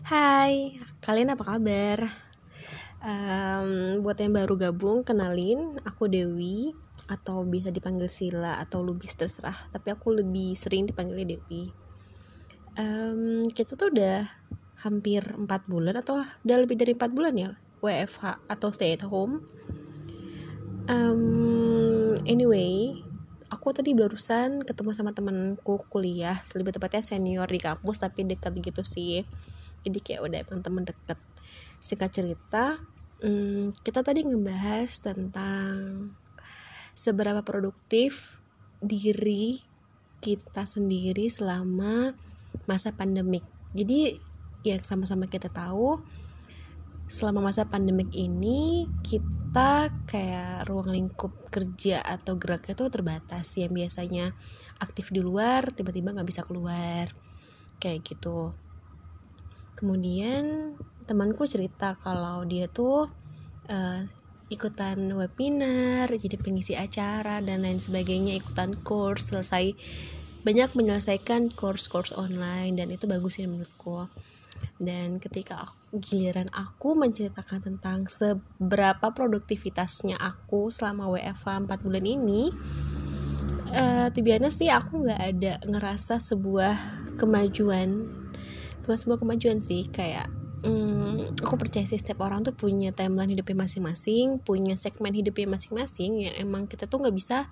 Hai, kalian apa kabar? Um, buat yang baru gabung, kenalin, aku Dewi atau bisa dipanggil Sila atau Lubis terserah. Tapi aku lebih sering dipanggilnya Dewi. Um, kita tuh udah hampir 4 bulan atau udah lebih dari 4 bulan ya WFH atau stay at home. Um, anyway, aku tadi barusan ketemu sama temanku kuliah, lebih tepatnya senior di kampus tapi dekat gitu sih jadi kayak udah emang temen deket. Singkat cerita hmm, kita tadi ngebahas tentang seberapa produktif diri kita sendiri selama masa pandemik jadi ya sama-sama kita tahu selama masa pandemik ini kita kayak ruang lingkup kerja atau geraknya tuh terbatas. Yang biasanya aktif di luar tiba-tiba nggak bisa keluar. Kayak gitu kemudian temanku cerita kalau dia tuh uh, ikutan webinar jadi pengisi acara dan lain sebagainya ikutan course selesai banyak menyelesaikan course-course online dan itu bagus sih menurutku. Dan ketika aku, giliran aku menceritakan tentang seberapa produktivitasnya aku selama WFH 4 bulan ini uh, tujuannya sih aku nggak ada ngerasa sebuah kemajuan bukan sebuah kemajuan sih kayak hmm, aku percaya sih setiap orang tuh punya timeline hidupnya masing-masing punya segmen hidupnya masing-masing yang emang kita tuh nggak bisa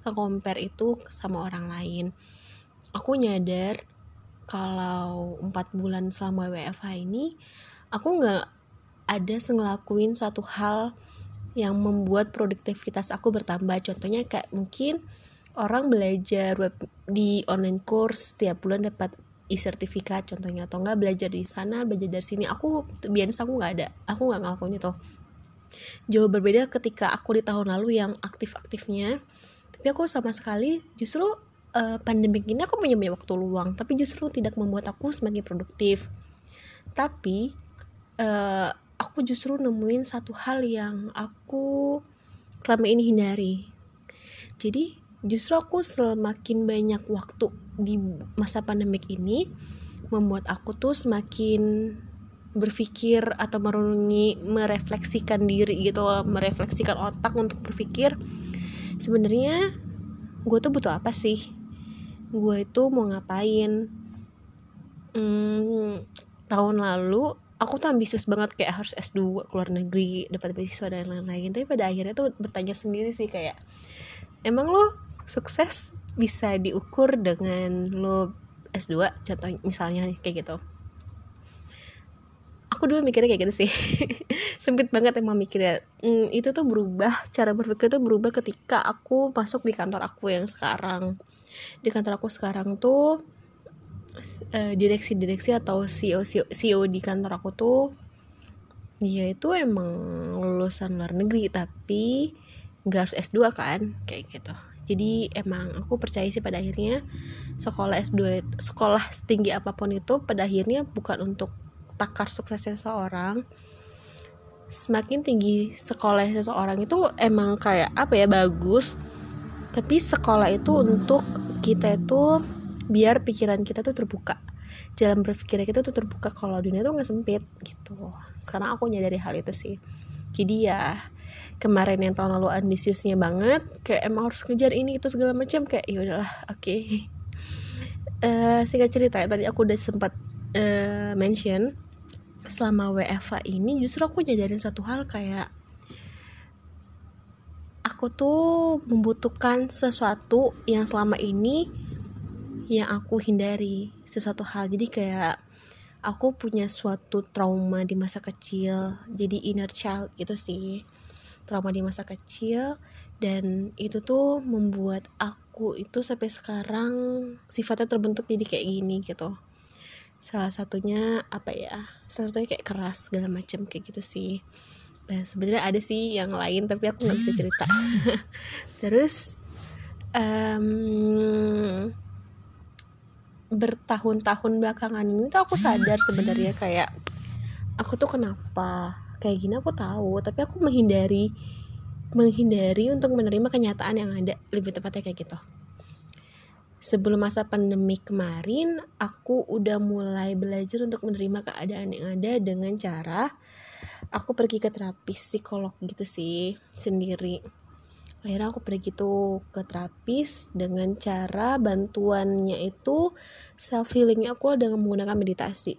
ke compare itu sama orang lain. Aku nyadar kalau empat bulan selama WFH ini aku nggak ada ngelakuin satu hal yang membuat produktivitas aku bertambah. Contohnya kayak mungkin orang belajar web di online course setiap bulan dapat e-sertifikat contohnya atau enggak belajar di sana belajar dari sini. Aku biasa aku nggak ada aku nggak ngelakuin itu. Jauh berbeda ketika aku di tahun lalu yang aktif-aktifnya. Tapi aku sama sekali justru uh, pandemik ini aku punya banyak waktu luang tapi justru tidak membuat aku semakin produktif. Tapi uh, aku justru nemuin satu hal yang aku selama ini hindari. Jadi justru aku semakin banyak waktu di masa pandemik ini membuat aku tuh semakin berpikir atau merenungi merefleksikan diri gitu merefleksikan otak untuk berpikir sebenarnya gue tuh butuh apa sih? Gue itu mau ngapain? Hmm, tahun lalu aku tuh ambisius banget kayak harus S2 keluar negeri dapat beasiswa dan lain-lain. Tapi pada akhirnya tuh bertanya sendiri sih kayak emang lo sukses bisa diukur dengan lo S2 contoh misalnya kayak gitu. Aku dulu mikirnya kayak gitu sih. Sempit banget emang mikirnya. Hmm, itu tuh berubah cara berpikir tuh berubah ketika aku masuk di kantor aku yang sekarang. Di kantor aku sekarang tuh uh, direksi-direksi atau CEO, CEO CEO di kantor aku tuh dia itu emang lulusan luar negeri tapi nggak harus S2 kan kayak gitu jadi emang aku percaya sih pada akhirnya sekolah S2 sekolah setinggi apa pun itu pada akhirnya bukan untuk takar suksesnya seseorang. Semakin tinggi sekolah seseorang itu emang kayak apa ya bagus. Tapi sekolah itu untuk kita itu biar pikiran kita tuh terbuka. Jalan berpikir kita tuh terbuka. Kalau dunia tuh nggak sempit gitu. Sekarang aku nyadari hal itu sih. Jadi ya kemarin yang tahun lalu ambisiusnya banget kayak emang harus ngejar ini itu segala macam kayak ya udahlah oke okay. uh, singkat cerita tadi aku udah sempat uh, mention selama WFA ini justru aku nyadarin satu hal kayak aku tuh membutuhkan sesuatu yang selama ini yang aku hindari sesuatu hal jadi kayak aku punya suatu trauma di masa kecil jadi inner child gitu sih trauma di masa kecil dan itu tuh membuat aku itu sampai sekarang sifatnya terbentuk jadi kayak gini gitu. Salah satunya apa ya? Salah satunya kayak keras segala macam kayak gitu sih. Nah sebenarnya ada sih yang lain tapi aku nggak bisa cerita. Terus um, bertahun-tahun belakangan ini tuh aku sadar sebenarnya kayak aku tuh kenapa kayak gini aku tahu tapi aku menghindari menghindari untuk menerima kenyataan yang ada lebih tepatnya kayak gitu. Sebelum masa pandemi kemarin aku udah mulai belajar untuk menerima keadaan yang ada dengan cara aku pergi ke terapis psikolog gitu sih sendiri. Akhirnya aku pergi tuh ke terapis dengan cara bantuannya itu self healing aku dengan menggunakan meditasi.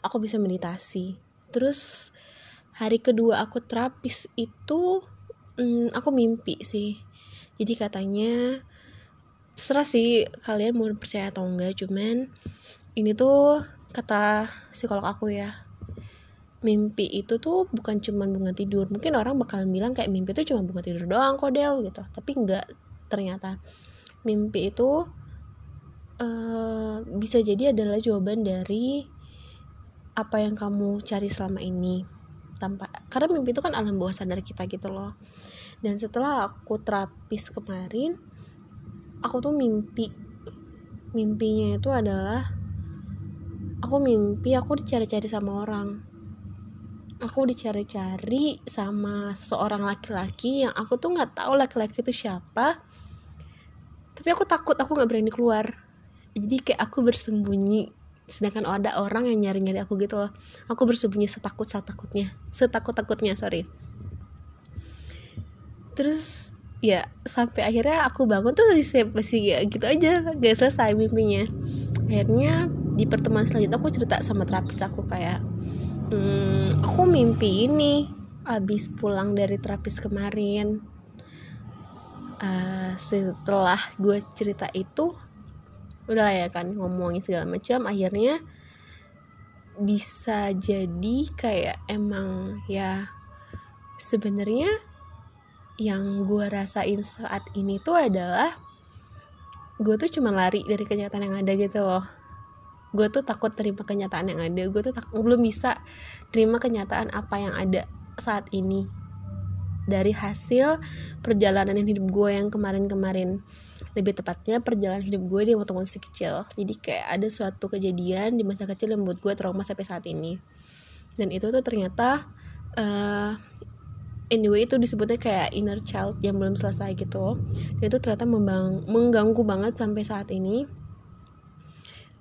Aku bisa meditasi terus hari kedua aku terapis itu hmm, aku mimpi sih. Jadi katanya serah sih kalian mau percaya atau enggak cuman ini tuh kata psikolog aku ya mimpi itu tuh bukan cuma bunga tidur. Mungkin orang bakalan bilang kayak mimpi itu cuma bunga tidur doang kok Del gitu. Tapi enggak ternyata mimpi itu uh, bisa jadi adalah jawaban dari apa yang kamu cari selama ini tanpa karena mimpi itu kan alam bawah sadar kita gitu loh. Dan setelah aku terapis kemarin aku tuh mimpi mimpinya itu adalah aku mimpi aku dicari-cari sama orang. Aku dicari-cari sama seorang laki-laki yang aku tuh nggak tahu laki-laki itu siapa tapi aku takut aku nggak berani keluar. Jadi kayak aku bersembunyi sedangkan ada orang yang nyari-nyari aku gitu loh. Aku bersembunyi setakut setakutnya. Setakut takutnya sorry. Terus ya sampai akhirnya aku bangun tuh masih masih ya gitu aja. Gak selesai mimpinya. Akhirnya di pertemuan selanjutnya aku cerita sama terapis aku kayak hmm, aku mimpi ini abis pulang dari terapis kemarin. Uh, setelah gue cerita itu udah ya kan ngomongin segala macam akhirnya bisa jadi kayak emang ya sebenarnya yang gue rasain saat ini tuh adalah gue tuh cuma lari dari kenyataan yang ada gitu loh. Gue tuh takut terima kenyataan yang ada gue tuh tak, belum bisa terima kenyataan apa yang ada saat ini dari hasil perjalanan hidup gue yang kemarin-kemarin lebih tepatnya perjalanan hidup gue di waktu masih kecil. Jadi kayak ada suatu kejadian di masa kecil yang membuat gue trauma sampai saat ini. Dan itu tuh ternyata uh, anyway itu disebutnya kayak inner child yang belum selesai gitu. Dan itu ternyata mengganggu banget sampai saat ini.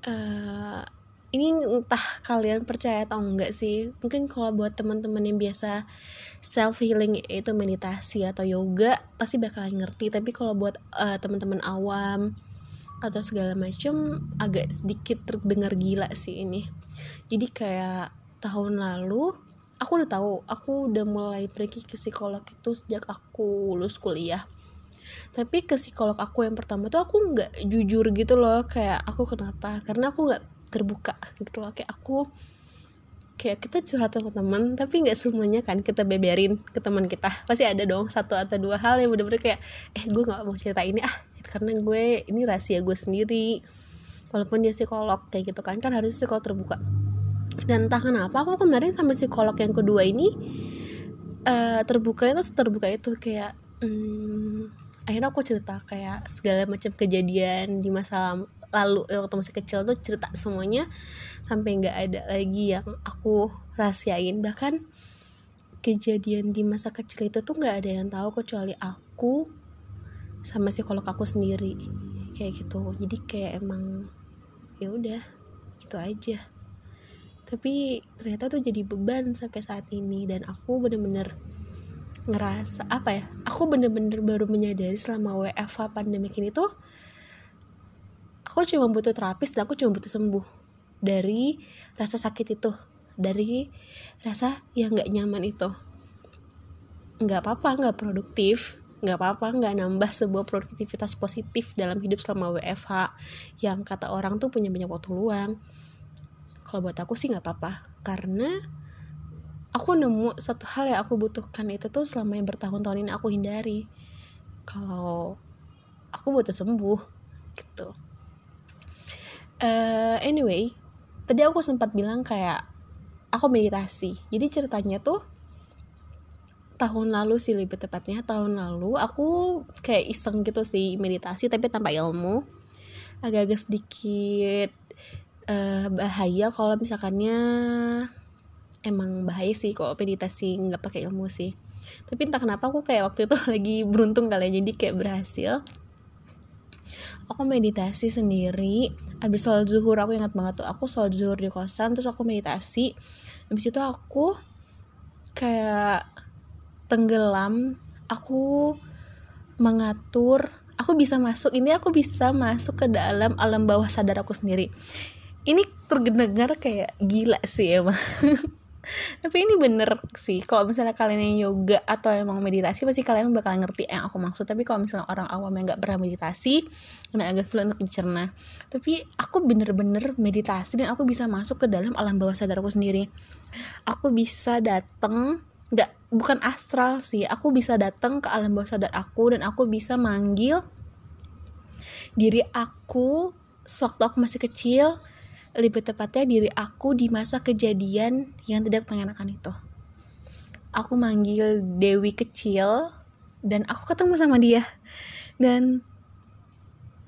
Uh, ini entah kalian percaya atau enggak sih mungkin kalau buat teman-teman yang biasa self healing itu meditasi atau yoga pasti bakalan ngerti. Tapi kalau buat uh, teman-teman awam atau segala macam agak sedikit terdengar gila sih ini. Jadi kayak tahun lalu aku udah tahu aku udah mulai pergi ke psikolog itu sejak aku lulus kuliah. Tapi ke psikolog aku yang pertama tuh aku nggak jujur gitu loh kayak aku kenapa? Karena aku nggak terbuka gitu loh. Kayak aku kayak kita curhat sama teman tapi nggak semuanya kan kita beberin ke teman kita. Pasti ada dong satu atau dua hal yang bener-bener kayak eh gue nggak mau cerita ini ah karena gue ini rahasia gue sendiri. Walaupun dia psikolog kayak gitu kan kan harus psikolog terbuka. Dan entah kenapa aku kemarin sama psikolog yang kedua ini uh, terbuka itu terbuka itu kayak hmm, akhirnya aku cerita kayak segala macam kejadian di masa lalu eh, waktu masih kecil tuh cerita semuanya sampai nggak ada lagi yang aku rahasiain. Bahkan kejadian di masa kecil itu tuh nggak ada yang tahu kecuali aku sama psikolog aku sendiri. Kayak gitu. Jadi kayak emang ya udah gitu aja. Tapi ternyata tuh jadi beban sampai saat ini dan aku bener-bener ngerasa apa ya aku bener-bener baru menyadari selama WFH pandemi ini tuh aku cuma butuh terapis dan aku cuma butuh sembuh dari rasa sakit itu dari rasa yang nggak nyaman itu. Nggak apa-apa nggak produktif nggak apa-apa nggak nambah sebuah produktivitas positif dalam hidup selama WFH yang kata orang tuh punya banyak waktu luang. Kalau buat aku sih nggak apa-apa karena aku nemu satu hal yang aku butuhkan itu tuh selama yang bertahun-tahun ini aku hindari. Kalau aku butuh sembuh gitu uh, anyway tadi aku sempat bilang kayak aku meditasi. Jadi ceritanya tuh tahun lalu sih lebih tepatnya tahun lalu aku kayak iseng gitu sih meditasi tapi tanpa ilmu. Agak-agak sedikit uh, bahaya kalau misalkannya emang bahaya sih kalau meditasi nggak pakai ilmu sih. Tapi entah kenapa aku kayak waktu itu lagi beruntung kali ya jadi kayak berhasil aku meditasi sendiri. Habis sholat zuhur aku ingat banget tuh aku sholat zuhur di kosan terus aku meditasi. Habis itu aku kayak tenggelam aku mengatur aku bisa masuk ini aku bisa masuk ke dalam alam bawah sadar aku sendiri. Ini terdengar kayak gila sih emang tapi ini bener sih kalau misalnya kalian yang yoga atau emang meditasi pasti kalian bakal ngerti yang aku maksud. Tapi kalau misalnya orang awam yang nggak pernah meditasi emang agak sulit untuk dicerna. Tapi aku bener-bener meditasi dan aku bisa masuk ke dalam alam bawah sadar aku sendiri. Aku bisa datang nggak bukan astral sih. Aku bisa datang ke alam bawah sadar aku dan aku bisa manggil diri aku sewaktu aku masih kecil lebih tepatnya diri aku di masa kejadian yang tidak mengenakan itu. Aku manggil Dewi kecil dan aku ketemu sama dia. Dan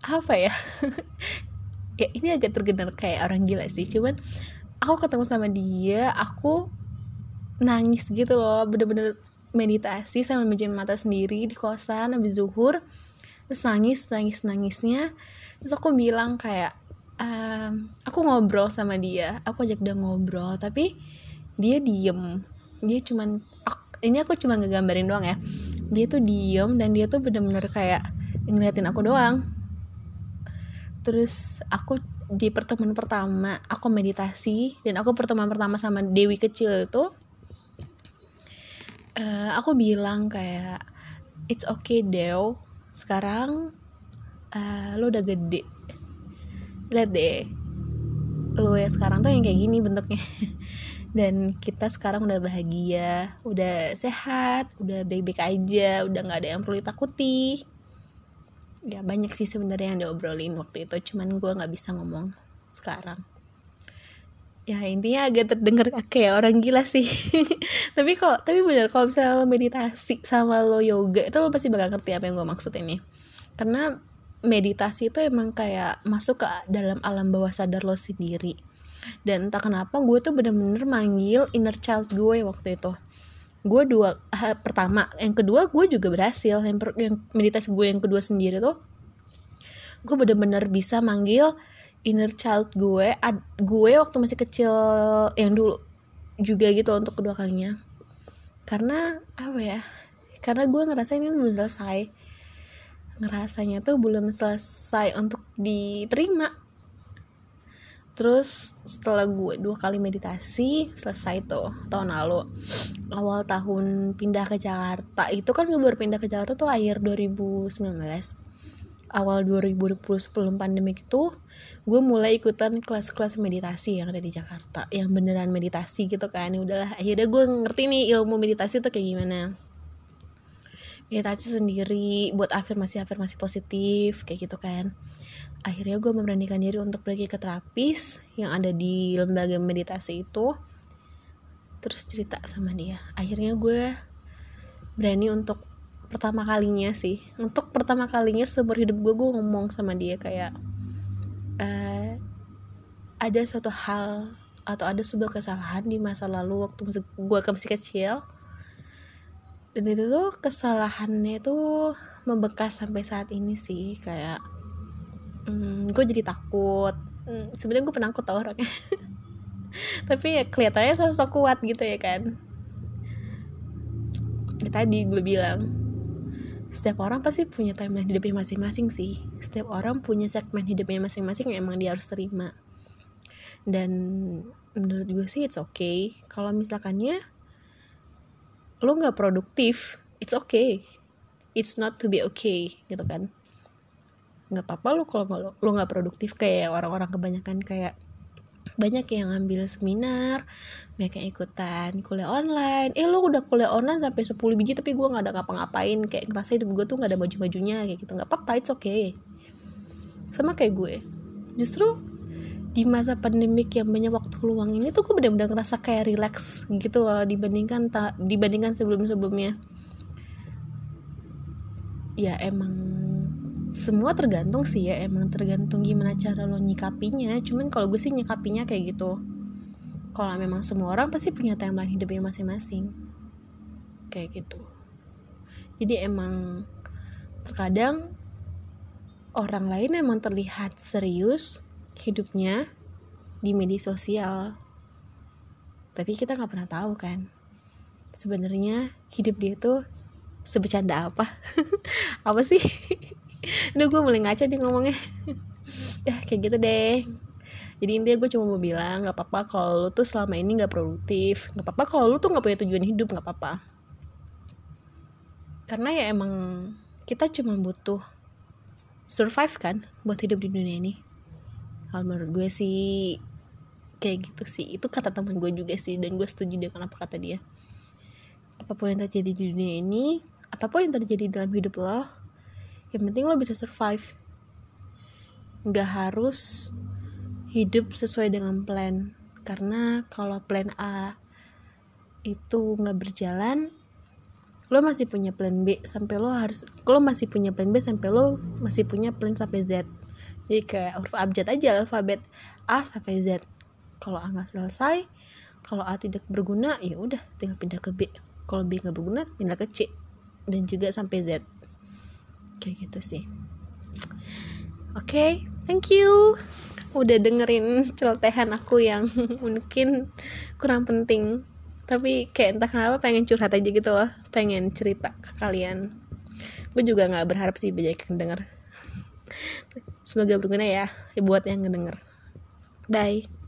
apa ya? Ya ini agak tergenal kayak orang gila sih cuman aku ketemu sama dia aku nangis gitu loh bener-bener meditasi sambil menjadi mata sendiri di kosan habis zuhur terus nangis nangis nangisnya. Terus aku bilang kayak um, aku ngobrol sama dia. Aku ajak dia ngobrol tapi dia diem. Dia cuman ini aku cuma ngegambarin doang ya. Dia tuh diem dan dia tuh bener-bener kayak ngeliatin aku doang. Terus aku di pertemuan pertama aku meditasi dan aku pertemuan pertama sama Dewi kecil itu uh, aku bilang kayak it's okay Dew sekarang uh, lo udah gede lihat deh. Lo ya sekarang tuh yang kayak gini bentuknya. Dan kita sekarang udah bahagia udah sehat udah baik-baik aja udah nggak ada yang perlu ditakuti. Ya banyak sih sebenarnya yang diobrolin waktu itu cuman gue nggak bisa ngomong sekarang. Ya intinya agak terdengar kayak orang gila sih. Tapi kok tapi bener kalau misalnya lo meditasi sama lo yoga itu lo pasti bakal ngerti apa yang gue maksud ini. Karena meditasi itu emang kayak masuk ke dalam alam bawah sadar lo sendiri. Dan entah kenapa gue tuh bener-bener manggil inner child gue waktu itu. Gue dua ha, pertama yang kedua gue juga berhasil. Yang, per, yang meditasi gue yang kedua sendiri tuh gue bener-bener bisa manggil inner child gue ad, gue waktu masih kecil yang dulu juga gitu untuk kedua kalinya. Karena apa ya? Karena gue ngerasa ini belum selesai ngerasanya tuh belum selesai untuk diterima. Terus setelah gue dua kali meditasi selesai tuh tahun lalu. Awal tahun pindah ke Jakarta itu kan gue baru pindah ke Jakarta tuh akhir 2019 awal 2020 sebelum pandemi itu gue mulai ikutan kelas-kelas meditasi yang ada di Jakarta yang beneran meditasi gitu kan. Ya udahlah akhirnya gue ngerti nih ilmu meditasi tuh kayak gimana meditasi sendiri buat afirmasi-afirmasi positif kayak gitu kan. Akhirnya gue memberanikan diri untuk pergi ke terapis yang ada di lembaga meditasi itu. Terus cerita sama dia. Akhirnya gue berani untuk pertama kalinya sih. Untuk pertama kalinya seumur hidup gue gue ngomong sama dia kayak uh, ada suatu hal atau ada sebuah kesalahan di masa lalu waktu gue masih kecil dan itu tuh kesalahannya tuh membekas sampai saat ini sih kayak hmm, gue jadi takut. Hmm, sebenarnya gue penakut tau orangnya. Tapi ya kelihatannya sosok kuat gitu ya kan. Ya, tadi gue bilang setiap orang pasti punya timeline hidupnya masing-masing sih. Setiap orang punya segmen hidupnya masing-masing yang emang dia harus terima. Dan menurut gue sih it's okay. Kalau misalkannya lo nggak produktif it's okay. It's not to be okay gitu kan. Nggak apa-apa lo kalau lo nggak produktif kayak orang-orang kebanyakan kayak banyak yang ngambil seminar banyak yang ikutan kuliah online. Eh lo udah kuliah online sampai 10 biji tapi gue nggak ada ngapa-ngapain. Kayak ngerasa hidup gue tuh nggak ada baju-bajunya kayak gitu. Nggak apa-apa it's okay. Sama kayak gue. Justru di masa pandemik yang banyak waktu luang ini tuh gue bener-bener ngerasa kayak relax gitu loh dibandingkan tak dibandingkan sebelum-sebelumnya. Ya emang semua tergantung sih ya emang tergantung gimana cara lo nyikapinya. Cuman kalau gue sih nyikapinya kayak gitu. Kalau memang semua orang pasti punya timeline hidupnya masing-masing. Kayak gitu. Jadi emang terkadang orang lain emang terlihat serius hidupnya di media sosial. Tapi kita nggak pernah tahu kan sebenarnya hidup dia tuh sebecanda apa? Apa sih? Udah gue mulai ngaca nih ngomongnya. Ya kayak gitu deh. Jadi intinya gue cuma mau bilang Gak apa-apa kalau lu tuh selama ini gak produktif. Gak apa-apa kalau lu tuh gak punya tujuan hidup Gak apa-apa. Karena ya emang Kita cuma butuh Survive kan Buat hidup di dunia ini Kalau menurut gue sih Kayak gitu sih. Itu kata teman gue juga sih Dan gue setuju dengan apa kata dia. Apa pun yang terjadi di dunia ini Apa pun yang terjadi dalam hidup lo yang penting lo bisa survive. Nggak harus hidup sesuai dengan plan. Karena kalau plan A itu nggak berjalan lo masih punya plan B sampai lo harus lo masih punya plan B sampai lo masih punya plan sampai Z jadi kayak huruf abjad aja alfabet A sampai Z. Kalau A nggak selesai kalau A tidak berguna ya udah tinggal pindah ke B. Kalau B nggak berguna pindah ke C. Dan juga sampai Z. Kayak gitu sih. Oke okay, thank you. Udah dengerin celotehan aku yang mungkin kurang penting. Tapi kayak entah kenapa pengen curhat aja gitu loh. Pengen cerita ke kalian. Gue juga nggak berharap sih banyak yang denger semoga berguna ya buat yang ngedenger. Bye